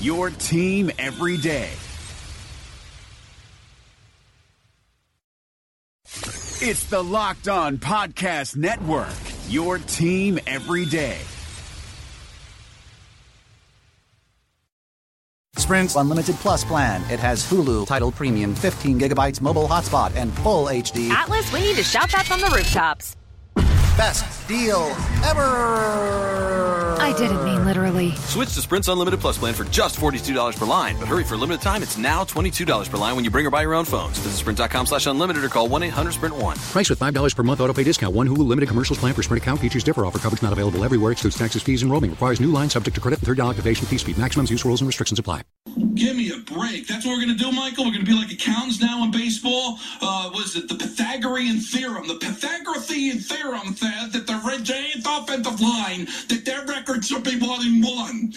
your team every day. It's the Locked On Podcast Network, your team every day. Sprint's Unlimited Plus plan. It has Hulu, Tidal Premium, 15 gigabytes mobile hotspot, and full HD. Atlas, we need to shout that from the rooftops. Best deal ever! I didn't mean literally. Switch to Sprint's Unlimited Plus plan for just $42 per line. But hurry for a limited time, it's now $22 per line when you bring or buy your own phones. Visit sprint.com slash unlimited or call 1-800-SPRINT1. Price with $5 per month auto pay discount. One Hulu limited commercials plan for Sprint account. Features differ. Offer coverage not available everywhere. Excludes taxes, fees, and roaming. Requires new line subject to credit and $30 activation fee speed. Maximums use rules and restrictions apply. Give me a break. That's what we're going to do, Michael. We're going to be like accountants now in baseball. Uh, was it the Pythagorean theorem? The Pythagorean theorem says that the Red Giants offensive line, that their record should be one and one.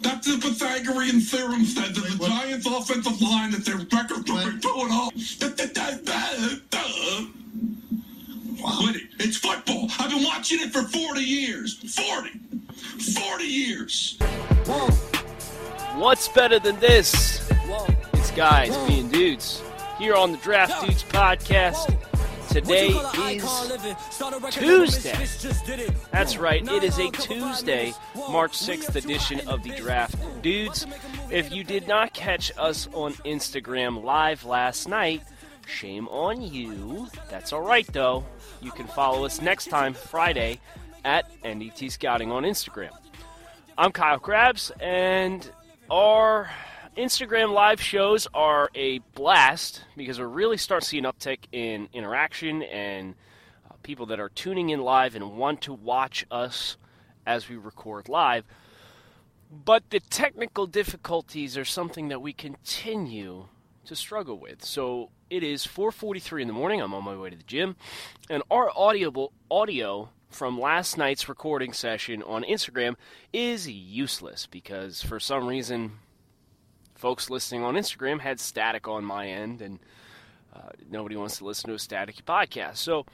That's the Pythagorean theorem said that the Giants offensive line, that their record should be two and oh. Quit it. It's football. I've been watching it for 40 years. 40. 40 years. What's better than this? It's guys being dudes. Here on the Draft Dudes podcast. Today is Tuesday. That's right, it is a Tuesday, March 6th edition of the Draft Dudes. If you did not catch us on Instagram live last night, shame on you. That's all right though. You can follow us next time, Friday, at NDT Scouting on Instagram. I'm Kyle Crabbs, and our Instagram live shows are a blast because we're really starting to see an uptick in interaction and uh, people that are tuning in live and want to watch us as we record live. But the technical difficulties are something that we continue to struggle with. So it is 4:43 in the morning. I'm on my way to the gym, and our audible audio from last night's recording session on Instagram is useless because for some reason folks listening on Instagram had static on my end, and uh, nobody wants to listen to a static podcast. So,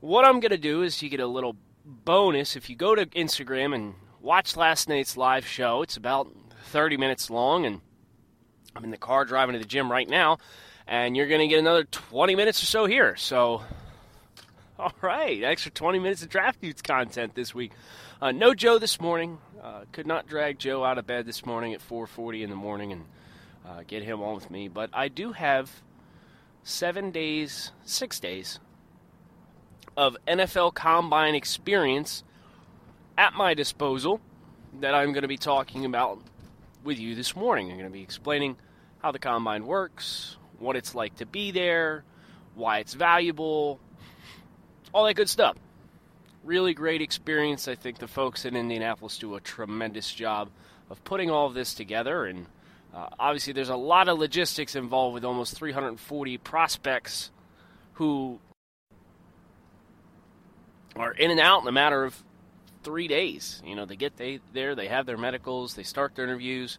what I'm going to do is you get a little bonus if you go to Instagram and watch last night's live show. It's about 30 minutes long, and I'm in the car driving to the gym right now, and you're going to get another 20 minutes or so here. So, all right, extra 20 minutes of Draft Dudes content this week. Uh, no Joe this morning. Uh, could not drag Joe out of bed this morning at 4:40 in the morning and uh, get him on with me. But I do have seven days, six days of NFL Combine experience at my disposal that I'm going to be talking about with you this morning. I'm going to be explaining how the Combine works, what it's like to be there, why it's valuable, all that good stuff. Really great experience. I think the folks in Indianapolis do a tremendous job of putting all of this together and uh, obviously, there's a lot of logistics involved with almost 340 prospects who are in and out in a matter of three days. You know, they get they, there, they have their medicals, they start their interviews,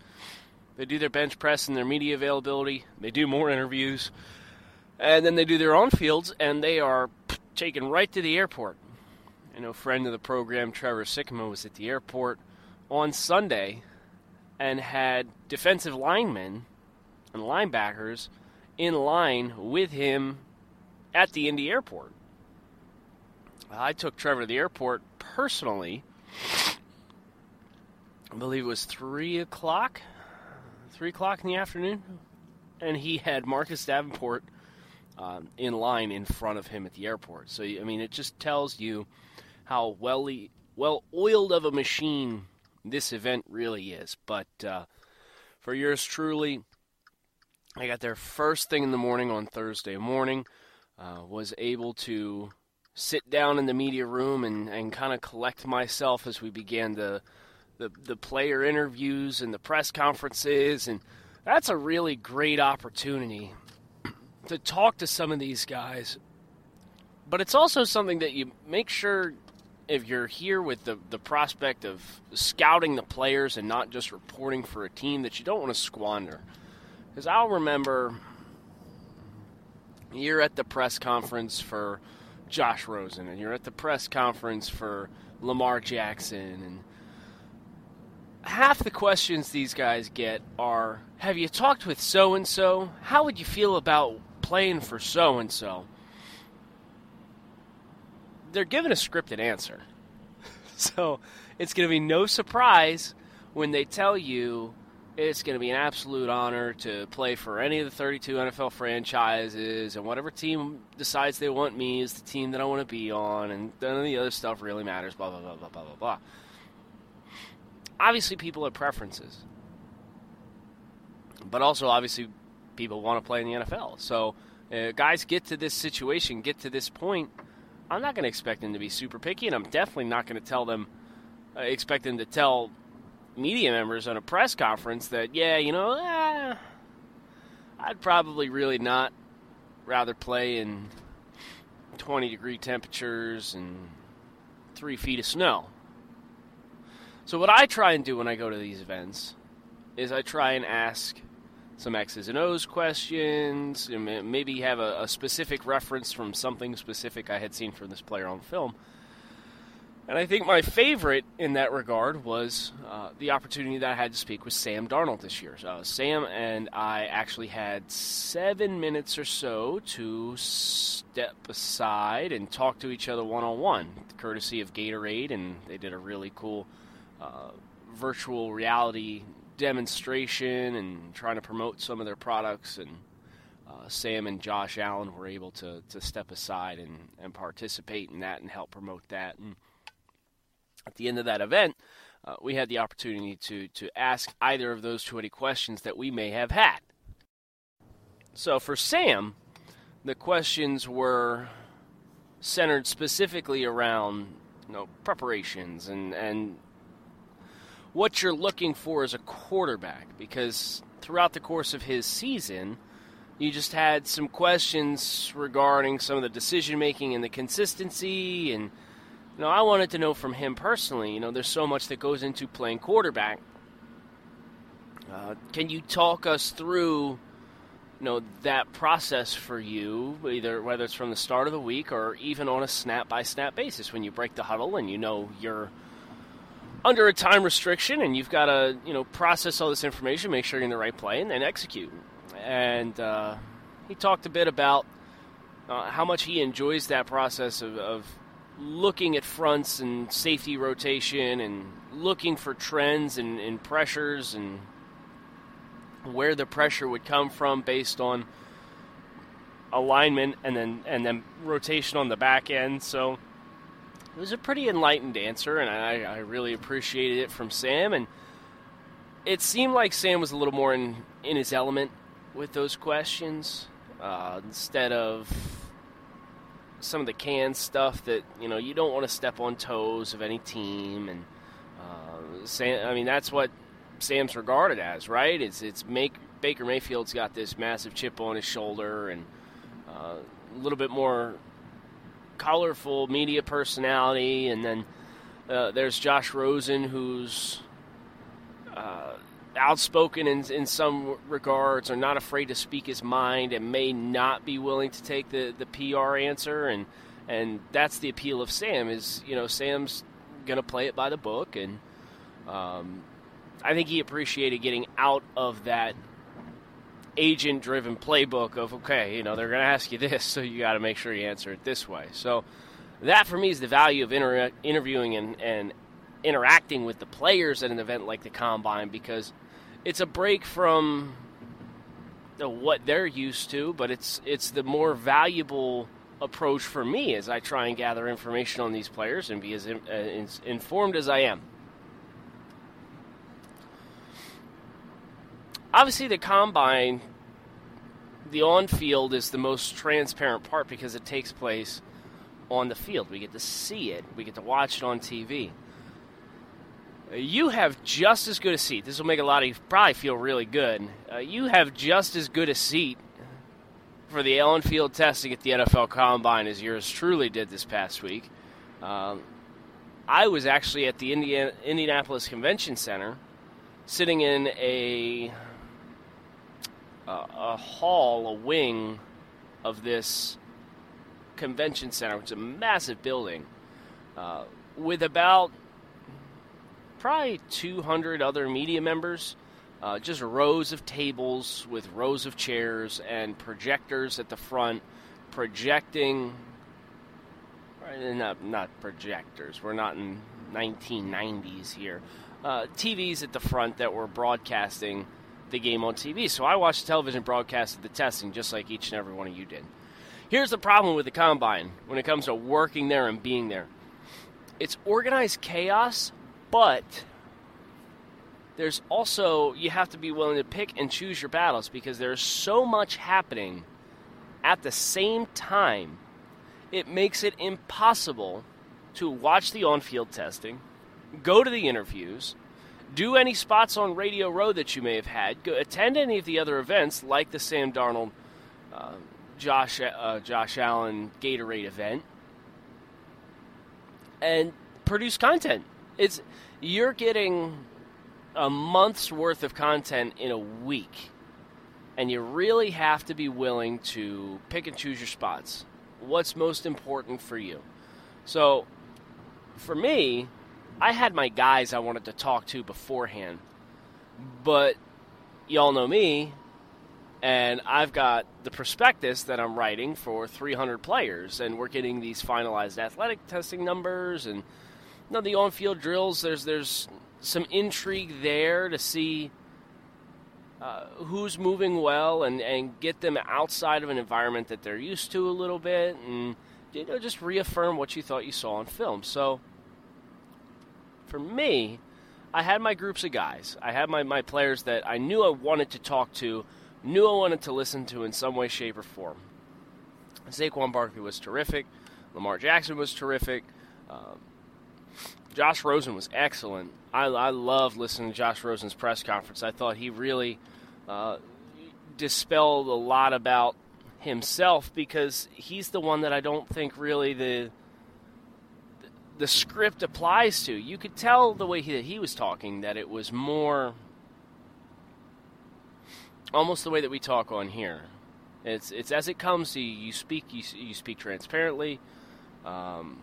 they do their bench press and their media availability, they do more interviews, and then they do their own fields, and they are taken right to the airport. I know, friend of the program, Trevor Sikkema, was at the airport on Sunday and had defensive linemen and linebackers in line with him at the Indy airport. I took Trevor to the airport personally. I believe it was 3 o'clock. 3 o'clock in the afternoon. and he had Marcus Davenport um, in line in front of him at the airport. So I mean, it just tells you how well well oiled of a machine this event really is. But uh, for yours truly, I got there first thing in the morning on Thursday morning. Uh, was able to sit down in the media room and, and kind of collect myself as we began the, the the player interviews and the press conferences and that's a really great opportunity to talk to some of these guys. But it's also something that you make sure if you're here with the, the prospect of scouting the players and not just reporting for a team that you don't want to squander. Because I'll remember you're at the press conference for Josh Rosen and you're at the press conference for Lamar Jackson and half the questions these guys get are have you talked with so and so? How would you feel about playing for so and so? They're given a scripted answer. so it's going to be no surprise when they tell you it's going to be an absolute honor to play for any of the 32 NFL franchises, and whatever team decides they want me is the team that I want to be on, and none of the other stuff really matters, blah, blah, blah, blah, blah, blah, blah. Obviously, people have preferences but also obviously people want to play in the NFL. So uh, guys get to this situation, get to this point. I'm not going to expect them to be super picky, and I'm definitely not going to tell them, uh, expect them to tell media members on a press conference that, yeah, you know, eh, I'd probably really not rather play in 20 degree temperatures and three feet of snow. So, what I try and do when I go to these events is I try and ask some X's and O's questions, and maybe have a, a, specific reference from something specific I had seen from this player on film. And I think my favorite in that regard was uh, the opportunity that I had to speak with Sam Darnold this year. So Sam and I actually had seven minutes or so to step aside and talk to each other one on one, courtesy of Gatorade, and they did a really cool uh, virtual reality demonstration and trying to promote some of their products. And uh, Sam and Josh Allen were able to, to step aside and, and participate in that and help promote that. And at the end of that event, uh, we had the opportunity to, to ask either of those two any questions that we may have had. So for Sam, the questions were centered specifically around you know preparations and, and what you're looking for as a quarterback because throughout the course of his season, you just had some questions regarding some of the decision making and the consistency and you know, I wanted to know from him personally, you know, there's so much that goes into playing quarterback. Uh, can you talk us through, you know, that process for you, either whether it's from the start of the week or even on a snap by snap basis when you break the huddle and you know you're under a time restriction, and you've got to you know process all this information, make sure you're in the right play, and then execute. And uh, he talked a bit about uh, how much he enjoys that process of, of looking at fronts and safety rotation and looking for trends and, and, pressures and where the pressure would come from based on alignment and then and then rotation on the back end. So it was a pretty enlightened answer, and I, I really appreciated it from Sam. And it seemed like Sam was a little more in, in his element with those questions uh, instead of some of the canned stuff that you know you don't want to step on toes of any team and uh, Sam, I mean that's what Sam's regarded as right it's it's make Baker Mayfield's got this massive chip on his shoulder and uh, a little bit more colorful media personality, and then uh, there's Josh Rosen, who's uh, outspoken in, in some regards, or not afraid to speak his mind, and may not be willing to take the, the PR answer, and and that's the appeal of Sam. Is you know Sam's to play it by the book, and um, I think he appreciated getting out of that agent driven playbook of okay, you know, they're going to ask you this, so you got to make sure you answer it this way. So that for me is the value of inter- interviewing and, and interacting with the players at an event like the combine because it's a break from what they're used to, but it's it's the more valuable approach for me as I try and gather information on these players and be as, in, uh, as informed as I am. Obviously, the combine, the on field is the most transparent part because it takes place on the field. We get to see it, we get to watch it on TV. You have just as good a seat. This will make a lot of you probably feel really good. Uh, you have just as good a seat for the on field testing at the NFL Combine as yours truly did this past week. Um, I was actually at the Indiana, Indianapolis Convention Center sitting in a, a, a hall, a wing of this convention center, which is a massive building, uh, with about probably 200 other media members. Uh, just rows of tables with rows of chairs and projectors at the front, projecting. Not, not projectors. We're not in 1990s here. Uh, TVs at the front that were broadcasting the game on TV. So I watched the television broadcast of the testing just like each and every one of you did. Here's the problem with the combine when it comes to working there and being there it's organized chaos, but there's also, you have to be willing to pick and choose your battles because there's so much happening at the same time, it makes it impossible to watch the on field testing, go to the interviews, do any spots on Radio Row that you may have had, go, attend any of the other events like the Sam Darnold, uh, Josh, uh, Josh Allen Gatorade event, and produce content. It's you're getting a month's worth of content in a week. And you really have to be willing to pick and choose your spots. What's most important for you? So, for me, I had my guys I wanted to talk to beforehand. But y'all know me, and I've got the prospectus that I'm writing for 300 players, and we're getting these finalized athletic testing numbers and you know, the on-field drills. There's there's some intrigue there to see uh, who's moving well and, and get them outside of an environment that they're used to a little bit and you know just reaffirm what you thought you saw on film. So for me, I had my groups of guys. I had my, my players that I knew I wanted to talk to, knew I wanted to listen to in some way, shape, or form. Saquon Barkley was terrific. Lamar Jackson was terrific. Um, Josh Rosen was excellent. I, I love listening to Josh Rosen's press conference. I thought he really uh, dispelled a lot about himself because he's the one that I don't think really the the script applies to. You could tell the way he, he was talking that it was more almost the way that we talk on here. It's it's as it comes to you. You speak you, you speak transparently. Um,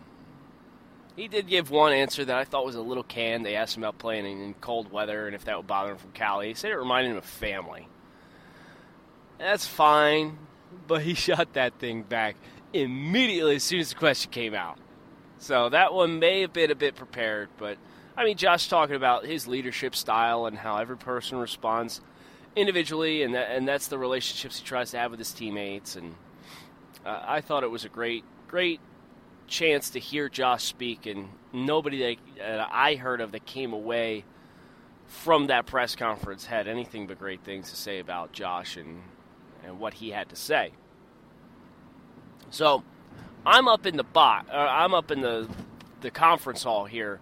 he did give one answer that I thought was a little canned. They asked him about playing in cold weather and if that would bother him from Cali. He said it reminded him of family. That's fine, but he shot that thing back immediately as soon as the question came out. So that one may have been a bit prepared, but I mean, Josh talking about his leadership style and how every person responds individually, and that, and that's the relationships he tries to have with his teammates. And uh, I thought it was a great, great chance to hear Josh speak, and nobody that I heard of that came away from that press conference had anything but great things to say about Josh and, and what he had to say. So I'm up in the bot, uh, I'm up in the the conference hall here,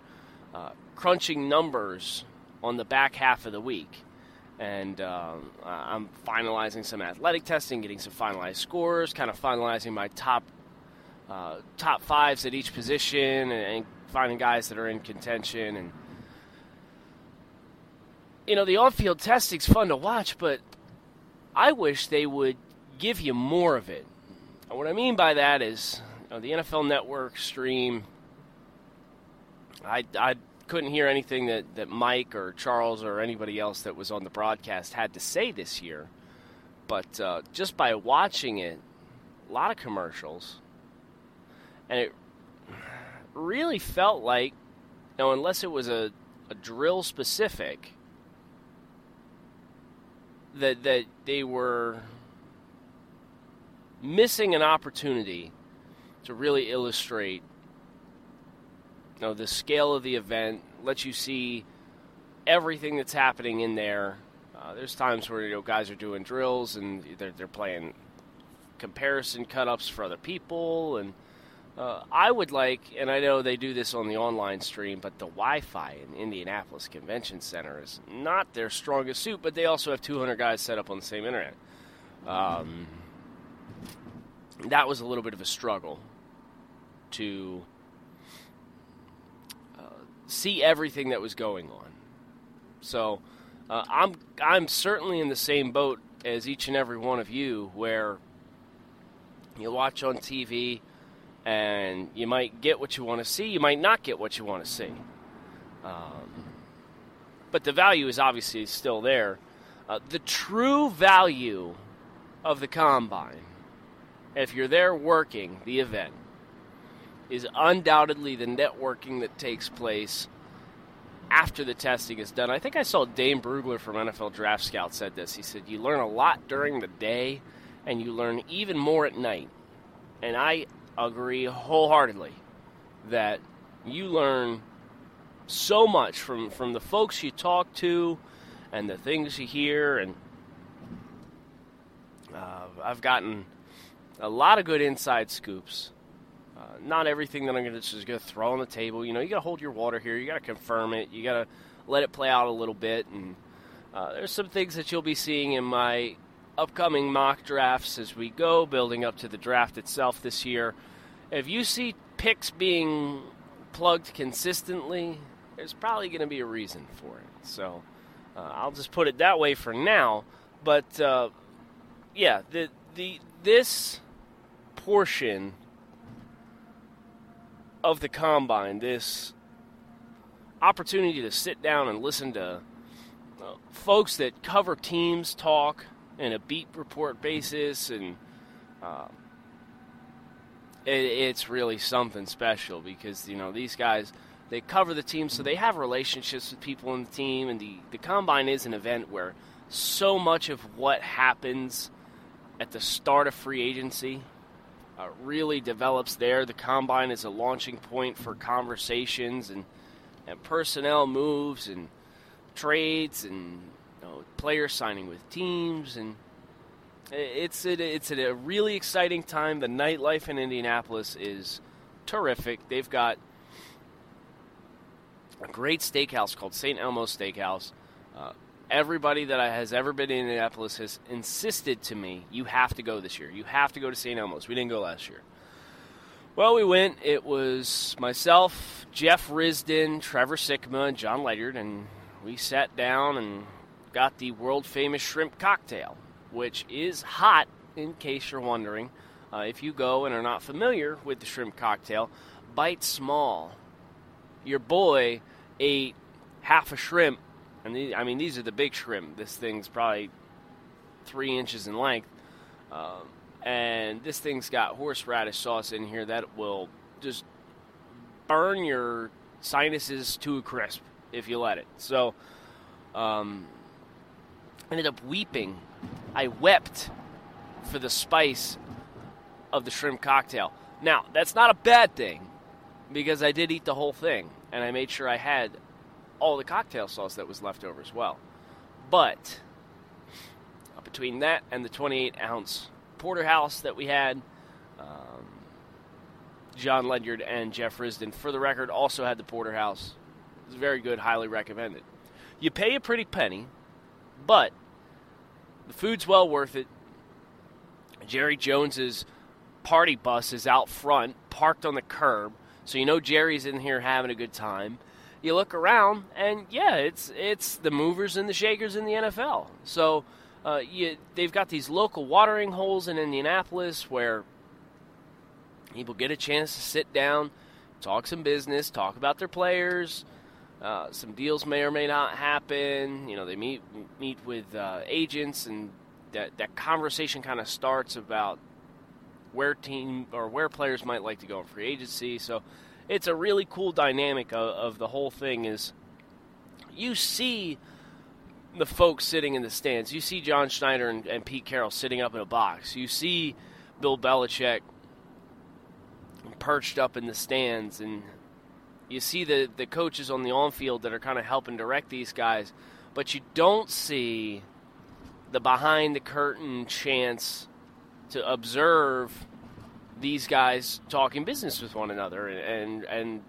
uh, crunching numbers on the back half of the week, and uh, I'm finalizing some athletic testing, getting some finalized scores, kind of finalizing my top uh, top fives at each position and, and, finding guys that are in contention. And you know, the on-field testing's fun to watch, but I wish they would give you more of it. And what I mean by that is, know, the NFL Network stream. I I couldn't hear anything that, that Mike or Charles or anybody else that was on the broadcast had to say this year. But uh, just by watching it, a lot of commercials, and it really felt like, you know, unless it was a, a drill specific, that that they were missing an opportunity to really illustrate you know, the scale of the event, let you see everything that's happening in there. Uh, there's times where you know guys are doing drills and they're, they're playing comparison cut-ups for other people and uh, I would like, and I know they do this on the online stream, but the Wi-Fi in Indianapolis Convention Center is not their strongest suit. But they also have 200 guys set up on the same internet. Um, that was a little bit of a struggle to uh, see everything that was going on. So uh, I'm I'm certainly in the same boat as each and every one of you, where you watch on TV and you might get what you want to see, you might not get what you want to see. Um, but the value is obviously still there. Uh, the true value of the combine, if you're there working the event, is undoubtedly the networking that takes place after the testing is done. I think I saw Dane Brugler from NFL Draft Scout said this. He said, You learn a lot during the day, and you learn even more at night. And I agree wholeheartedly that you learn so much from, from the folks you talk to and the things you hear. And uh, I've gotten a lot of good inside scoops. Uh, not everything that I'm to just to throw on the table. You know, you got to hold your water here. You got to confirm it. You got to let it play out a little bit. And uh, there's some things that you'll be seeing in my upcoming mock drafts as we go, building up to the draft itself this year. If you see picks being plugged consistently, there's probably going to be a reason for it. So uh, I'll just put it that way for now. But uh, yeah, the the this portion of the combine, this opportunity to sit down and listen to uh, folks that cover teams talk in a beat report basis, and uh, it, it's really something special because you know these guys they cover the team, so they have relationships with people in the team, and the the combine is an event where so much of what happens at the start of free agency uh, really develops there. The combine is a launching point for conversations and and personnel moves and trades and you know, players signing with teams and it's it's a really exciting time. The nightlife in Indianapolis is terrific. They've got a great steakhouse called St. Elmo's Steakhouse. Uh, everybody that has ever been in Indianapolis has insisted to me, you have to go this year. You have to go to St. Elmo's. We didn't go last year. Well, we went. It was myself, Jeff Risdon, Trevor Sikkema, and Jon Ledyard, and we sat down and got the world famous shrimp cocktail, which is hot, in case you're wondering. Uh, if you go and are not familiar with the shrimp cocktail, bite small. Your boy ate half a shrimp, and these, I mean these are the big shrimp. This thing's probably three inches in length, um, and this thing's got horseradish sauce in here that will just burn your sinuses to a crisp if you let it. So, um, ended up weeping. I wept for the spice of the shrimp cocktail. Now, that's not a bad thing because I did eat the whole thing and I made sure I had all the cocktail sauce that was left over as well. But between that and the 28 ounce porterhouse that we had, um, Jon Ledyard and Jeff Risdon, for the record, also had the porterhouse. It's very good, highly recommended. You pay a pretty penny, but the food's well worth it. Jerry Jones's party bus is out front, parked on the curb, so you know Jerry's in here having a good time. You look around, and yeah, it's it's the movers and the shakers in the NFL. So uh, you, they've got these local watering holes in Indianapolis where people get a chance to sit down, talk some business, talk about their players. Uh, some deals may or may not happen. You know, they meet meet with uh, agents, and that that conversation kind of starts about where team or where players might like to go in free agency. So it's a really cool dynamic of, of the whole thing. Is you see the folks sitting in the stands. You see John Schneider and, and Pete Carroll sitting up in a box. You see Bill Belichick perched up in the stands, and you see the, the coaches on the on field that are kind of helping direct these guys, but you don't see the behind the curtain chance to observe these guys talking business with one another, and and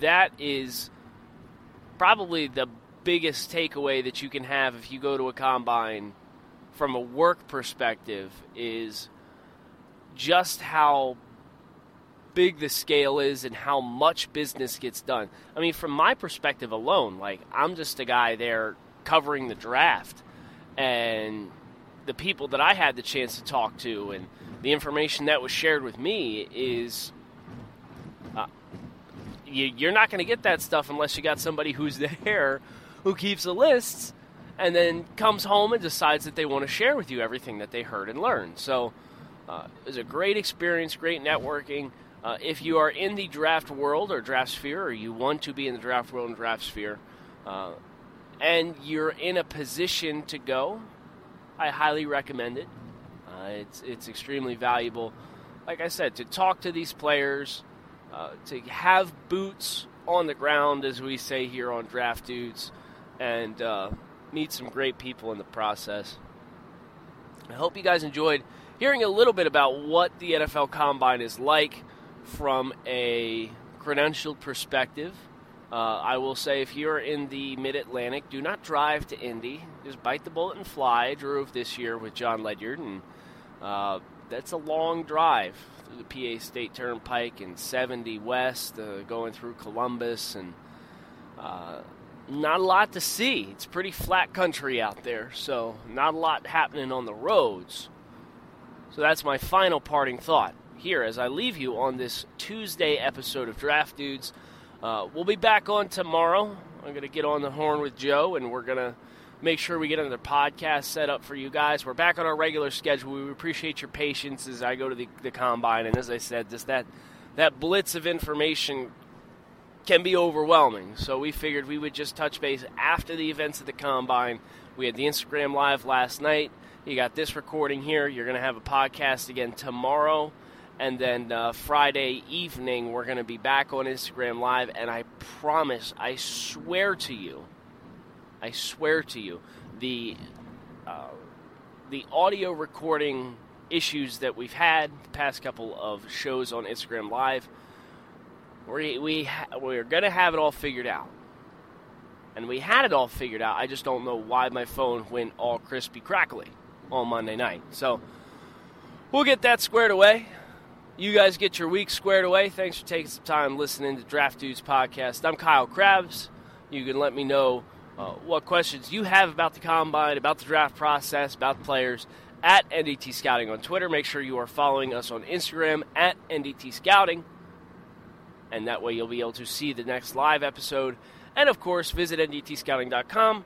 that is probably the biggest takeaway that you can have if you go to a combine from a work perspective is just how big the scale is and how much business gets done. I mean, from my perspective alone, like I'm just a guy there covering the draft and the people that I had the chance to talk to and the information that was shared with me is uh, you, are not going to get that stuff unless you got somebody who's there who keeps the lists and then comes home and decides that they want to share with you everything that they heard and learned. So uh, it was a great experience, great networking. Uh, if you are in the draft world or draft sphere, or you want to be in the draft world and draft sphere, uh, and you're in a position to go, I highly recommend it. Uh, it's it's extremely valuable. Like I said, to talk to these players, uh, to have boots on the ground, as we say here on Draft Dudes, and uh, meet some great people in the process. I hope you guys enjoyed hearing a little bit about what the NFL Combine is like from a credentialed perspective. Uh, I will say if you're in the mid Atlantic, do not drive to Indy. Just bite the bullet and fly. I drove this year with Jon Ledyard, and uh, that's a long drive through the PA State Turnpike and 70 West, uh, going through Columbus, and uh, not a lot to see. It's pretty flat country out there, so not a lot happening on the roads. So that's my final parting thought here as I leave you on this Tuesday episode of Draft Dudes. Uh, we'll be back on tomorrow. I'm going to get on the horn with Joe, and we're going to make sure we get another podcast set up for you guys. We're back on our regular schedule. We appreciate your patience as I go to the, the combine. And as I said, just that that blitz of information can be overwhelming. So we figured we would just touch base after the events of the combine. We had the Instagram live last night. You got this recording here. You're going to have a podcast again tomorrow. And then uh, Friday evening, we're going to be back on Instagram Live. And I promise, I swear to you, I swear to you, the uh, the audio recording issues that we've had the past couple of shows on Instagram Live, we we ha- we're going to have it all figured out. And we had it all figured out. I just don't know why my phone went all crispy crackly on Monday night. So we'll get that squared away you guys get your week squared away. Thanks for taking some time listening to Draft Dudes podcast. I'm Kyle Crabbs. You can let me know uh, what questions you have about the combine, about the draft process, about the players at NDT Scouting on Twitter. Make sure you are following us on Instagram at NDT Scouting, and that way you'll be able to see the next live episode. And of course, visit NDTScouting.com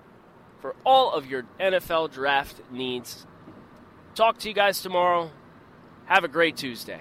for all of your NFL draft needs. Talk to you guys tomorrow. Have a great Tuesday.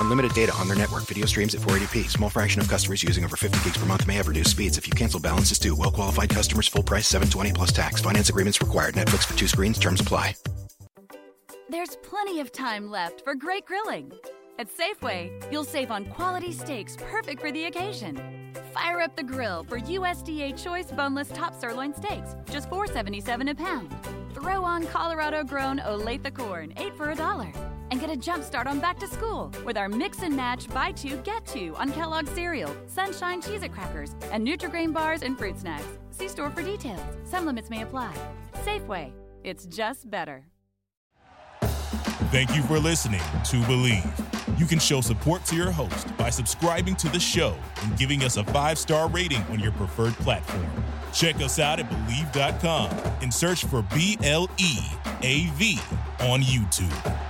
Unlimited data on their network. Video streams at 480p. Small fraction of customers using over 50 gigs per month may have reduced speeds. If you cancel, balances due. Well qualified customers. Full price. 720 plus tax. Finance agreements required. Netflix for two screens. Terms apply. There's plenty of time left for great grilling. At Safeway, you'll save on quality steaks perfect for the occasion. Fire up the grill for USDA Choice Boneless Top Sirloin Steaks, just $4.77 a pound. Throw on Colorado grown Olathe corn, 8 for a dollar and get a jump start on back to school with our mix and match buy two get two on Kellogg's cereal, Sunshine Cheez crackers, and Nutri-Grain bars and fruit snacks. See store for details. Some limits may apply. Safeway. It's just better. Thank you for listening to Bleav. You can show support to your host by subscribing to the show and giving us a five star rating on your preferred platform. Check us out at Bleav.com and search for B L E A V on YouTube.